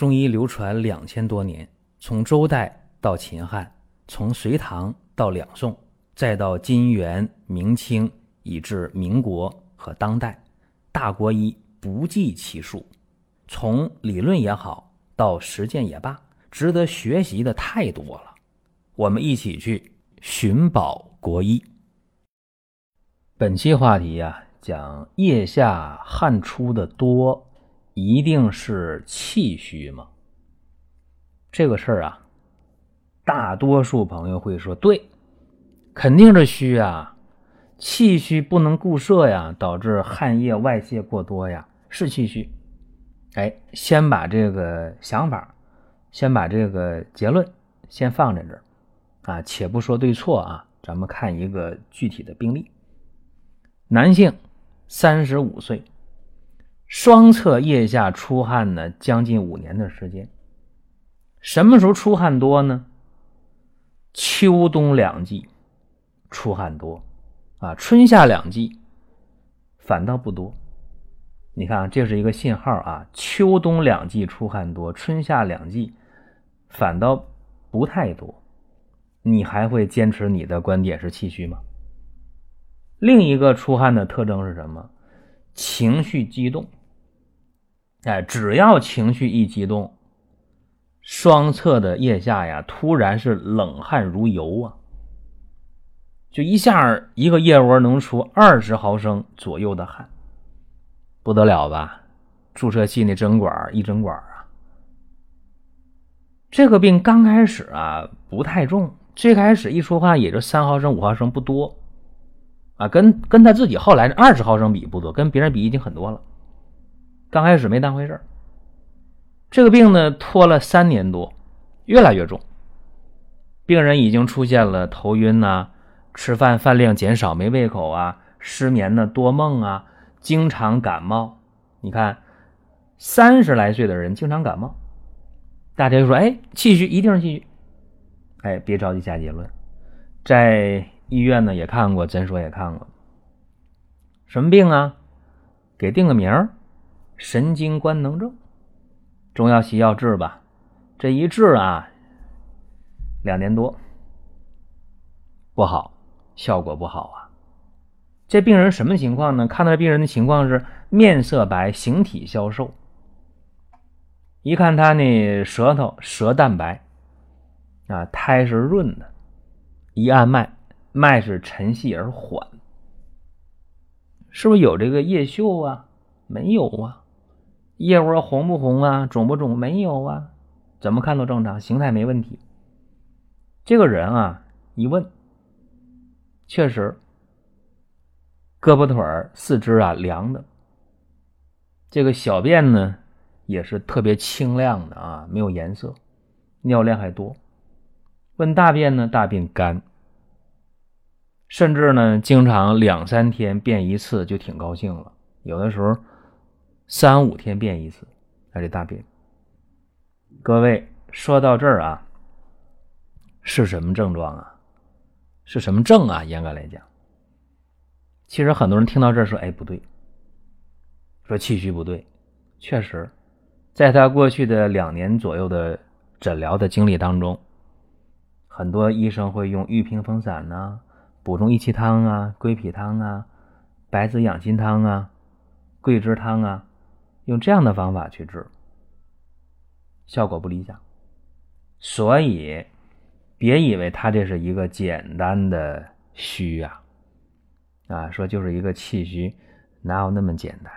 中医流传两千多年，从周代到秦汉，从隋唐到两宋，再到金元明清，以至民国和当代，大国医不计其数。从理论也好，到实践也罢，值得学习的太多了。我们一起去寻宝国医。本期话题呀，讲腋下汗出的多，一定是气虚吗？这个事儿啊，大多数朋友会说对，肯定是虚啊，气虚不能固摄呀，导致汗液外泄过多呀，是气虚。哎，先把这个想法，先把这个结论先放在这儿啊，且不说对错啊，咱们看一个具体的病例。男性，三十五岁，双侧腋下出汗呢，将近五年的时间。什么时候出汗多呢？秋冬两季出汗多，啊，春夏两季反倒不多。你看，这是一个信号啊，秋冬两季出汗多，春夏两季反倒不太多。你还会坚持你的观点是气虚吗？另一个出汗的特征是什么？情绪激动。哎，只要情绪一激动，双侧的腋下呀，突然是冷汗如油啊！就一下一个腋窝能出二十毫升左右的汗，不得了吧？注射器那针管一针管啊！这个病刚开始啊不太重，最开始一出汗也就三毫升五毫升，不多。啊，跟跟他自己后来的二十毫升比不多，跟别人比已经很多了。刚开始没当回事这个病呢拖了三年多，越来越重。病人已经出现了头晕呐，吃饭饭量减少没胃口啊，失眠呢多梦啊，经常感冒。你看，三十来岁的人经常感冒，大家就说：“哎，气虚一定是气虚。”哎，别着急下结论，在。医院呢也看过，诊所也看过，什么病啊？给定个名儿，神经官能症，中药西药治吧。这一治啊，两年多，不好，效果不好啊。这病人什么情况呢？看到病人的情况是面色白，形体消瘦。一看他那舌头舌淡白，啊，苔是润的，一按脉。脉是沉细而缓，是不是有这个叶锈啊？没有啊。腋窝红不红啊？肿不肿？没有啊。怎么看都正常，形态没问题。这个人啊，一问，确实，胳膊腿、四肢啊凉的。这个小便呢，也是特别清亮的啊，没有颜色，尿量还多。问大便呢，大便干。甚至呢，经常两三天便一次就挺高兴了，有的时候三五天便一次，还这大便。各位说到这儿啊，是什么症状啊？是什么症啊？严格来讲，其实很多人听到这儿说：“哎，不对，说气虚不对。”确实，在他过去的两年左右的诊疗的经历当中，很多医生会用玉屏风散呐。补中益气汤啊，归脾汤啊，白子养心汤啊，桂枝汤啊，用这样的方法去治，效果不理想。所以，别以为他这是一个简单的虚呀，啊，说就是一个气虚，哪有那么简单？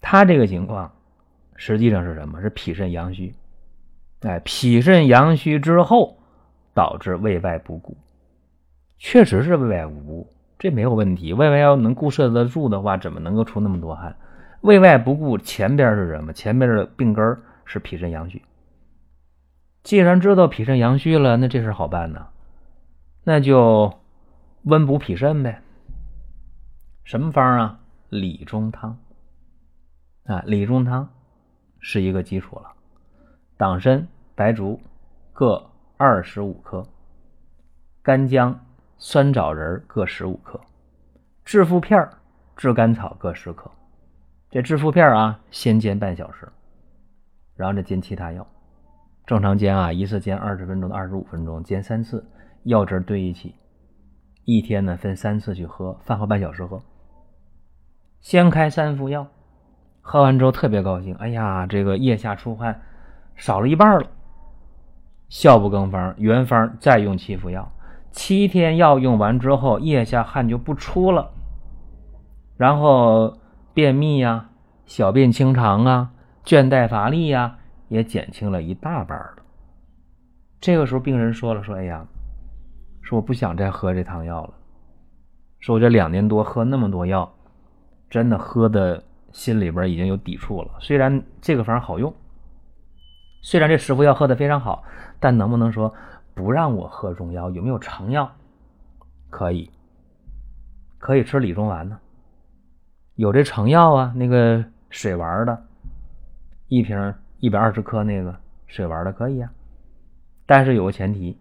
他这个情况实际上是什么？是脾肾阳虚。哎，脾肾阳虚之后，导致胃外不固。确实是胃外无固，这没有问题。胃外要能固摄得住的话，怎么能够出那么多汗？胃外不固，前边是什么？前边的病根是脾肾阳虚。既然知道脾肾阳虚了，那这事好办呢，那就温补脾肾呗。什么方啊？理中汤啊，理中汤是一个基础了。党参、白术各二十五克，干姜。酸枣仁各十五克，炙附片炙甘草各十克。这炙附片啊，先煎半小时，然后再煎其他药。正常煎啊，一次煎二十分钟到二十五分钟，煎三次，药汁兑一起，一天呢分三次去喝，饭后半小时喝。先开三副药，喝完之后特别高兴，哎呀，这个腋下出汗少了一半了。效不更方，原方再用七副药，七天药用完之后，腋下汗就不出了，然后便秘呀、小便清长啊、倦怠乏力呀。也减轻了一大半了。这个时候，病人说了：“说，哎呀，说我不想再喝这汤药了。说我这两年多喝那么多药，真的喝的心里边已经有抵触了。虽然这个方好用，虽然这十副药喝的非常好，但能不能说不让我喝中药？有没有成药？可以，可以吃理中丸呢。有这成药啊，那个水丸的，一瓶。”一百二十克那个水丸的可以啊，但是有个前提，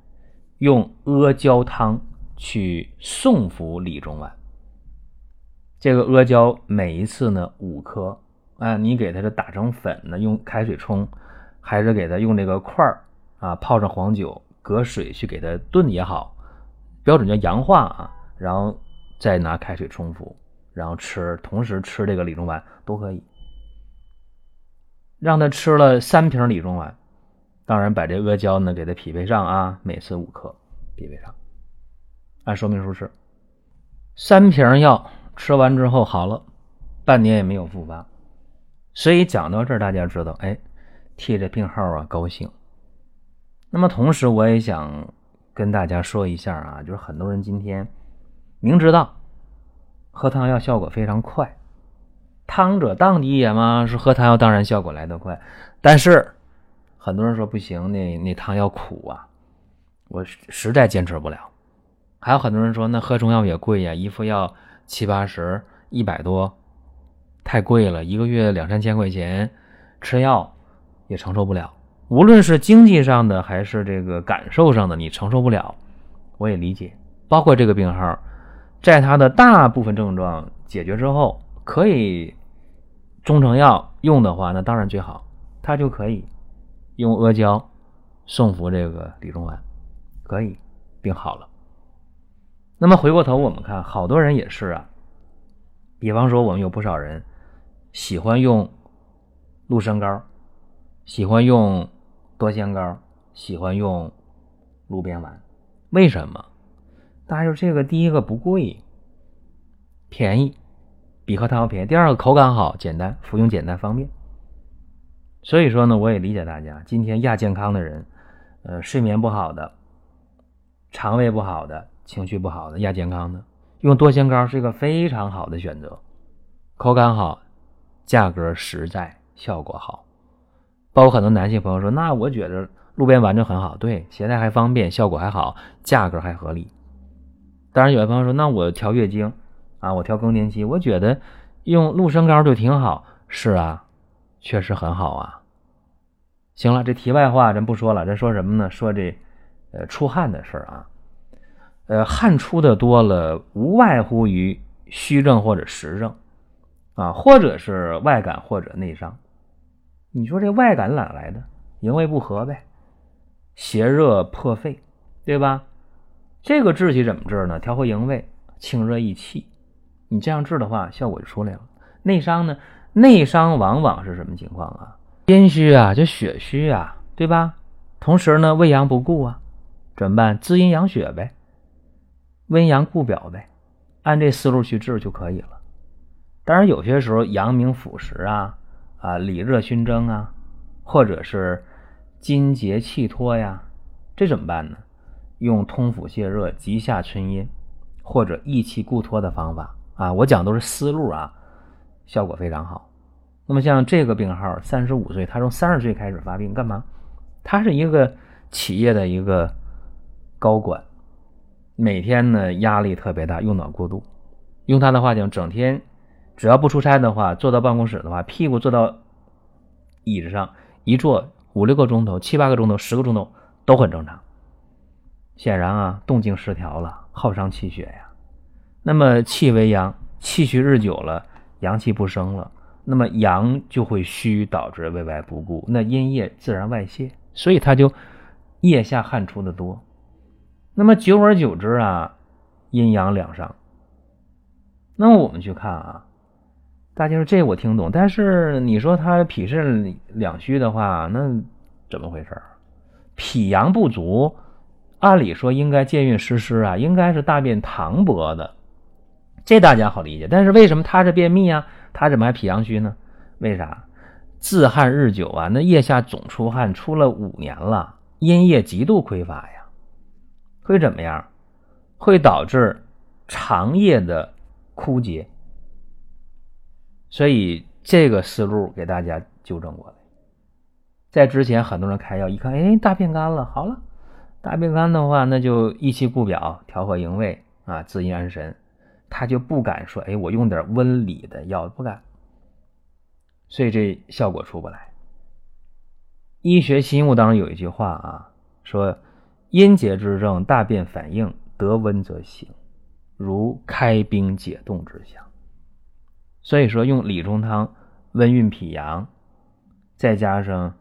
用阿胶汤去送服理中丸。这个阿胶每一次呢五颗，啊，你给它是打成粉呢，用开水冲，还是给它用这个块儿啊泡上黄酒，隔水去给它炖也好，标准叫阳化啊，然后再拿开水冲服，然后吃，同时吃这个理中丸都可以。让他吃了三瓶理中丸，当然把这阿胶呢给他匹配上啊，每次五克，匹配上，按说明书吃。三瓶药吃完之后好了，半年也没有复发，所以讲到这儿，大家知道，哎，替这病号啊高兴。那么同时，我也想跟大家说一下啊，就是很多人今天明知道喝汤药效果非常快。汤者当敌也吗？是喝汤药当然效果来得快，但是很多人说不行，那那汤药苦啊，我实在坚持不了。还有很多人说那喝中药也贵呀，一副药七八十、一百多，太贵了，一个月两三千块钱吃药也承受不了。无论是经济上的还是这个感受上的，你承受不了，我也理解。包括这个病号，在他的大部分症状解决之后。可以中成药用的话，那当然最好，他就可以用阿胶送服这个理中丸，可以病好了。那么回过头我们看，好多人也是啊，比方说我们有不少人喜欢用鹿参膏，喜欢用多仙膏，喜欢用鹿鞭丸，为什么？大家说这个第一个不贵，便宜。比喝汤药便宜。第二个口感好，简单，服用简单方便。所以说呢，我也理解大家，今天亚健康的人，呃，睡眠不好的，肠胃不好的，情绪不好的，亚健康的，用多仙膏是一个非常好的选择，口感好，价格实在，效果好。包括很多男性朋友说，那我觉得路边丸就很好，对，携带还方便，效果还好，价格还合理。当然，有的朋友说，那我调月经。啊，我调更年期，我觉得用鹿参膏就挺好。是啊，确实很好啊。行了，这题外话咱不说了，咱说什么呢？说这呃出汗的事儿啊。呃，汗出的多了，无外乎于虚症或者实症啊，或者是外感或者内伤。你说这外感哪来的？营卫不和呗，邪热破肺，对吧？这个治气怎么治呢？调和营卫，清热益气。你这样治的话，效果就出来了。内伤呢？内伤往往是什么情况啊？阴虚啊，就血虚啊，对吧？同时呢，胃阳不固啊，怎么办？滋阴养血呗，温阳固表呗，按这思路去治就可以了。当然，有些时候阳明腐蚀啊，啊，里热熏蒸啊，或者是筋结气脱呀，这怎么办呢？用通腑泻热、急下存阴，或者益气固脱的方法。啊，我讲都是思路啊，效果非常好。那么像这个病号，三十五岁，他从三十岁开始发病，干嘛？他是一个企业的一个高管，每天呢压力特别大，用脑过度。用他的话讲，整天只要不出差的话，坐到办公室的话，屁股坐到椅子上一坐五六个钟头、七八个钟头、十个钟头都很正常。显然啊，动静失调了，耗伤气血呀。那么气为阳，气虚日久了，阳气不生了，那么阳就会虚，导致胃外不固，那阴液自然外泄，所以他就腋下汗出的多。那么久而久之啊，阴阳两伤。那么我们去看啊，大家说这我听懂，但是你说他脾肾两虚的话，那怎么回事？脾阳不足，按理说应该健运湿湿啊，应该是大便溏薄的，这大家好理解。但是为什么他是便秘啊？他怎么还脾阳虚呢？为啥？自汗日久啊，那腋下总出汗，出了五年了，阴液极度匮乏呀，会怎么样？会导致肠液的枯竭。所以这个思路给大家纠正过来。在之前，很多人开药一看，哎，大便干了，好了，大便干的话，那就益气固表，调和营卫啊，滋阴安神。他就不敢说，哎，我用点温里的药，不敢，所以这效果出不来。医学心物当中有一句话啊，说阴结之症，大便反应得温则行，如开冰解冻之象。所以说用理中汤温运脾阳，再加上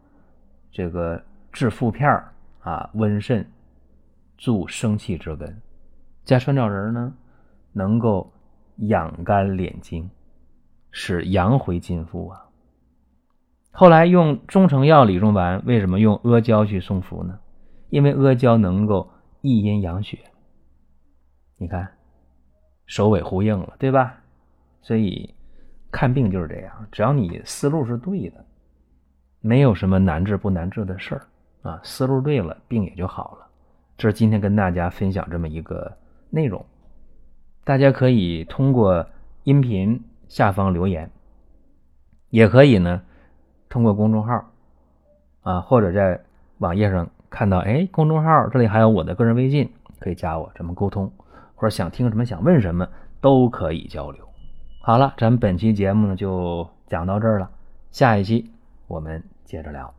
这个治腹片啊，温肾助生气之根，加酸枣仁呢。能够养肝敛精，使阳回筋腹啊。后来用中成药理中丸，为什么用阿胶去送服呢？因为阿胶能够益阴养血。你看，首尾呼应了，对吧？所以看病就是这样，只要你思路是对的，没有什么难治不难治的事儿啊。思路对了，病也就好了。这是今天跟大家分享这么一个内容。大家可以通过音频下方留言，也可以呢通过公众号啊，或者在网页上看到，哎，公众号这里还有我的个人微信，可以加我，咱们沟通，或者想听什么、想问什么都可以交流。好了，咱们本期节目呢就讲到这儿了，下一期我们接着聊。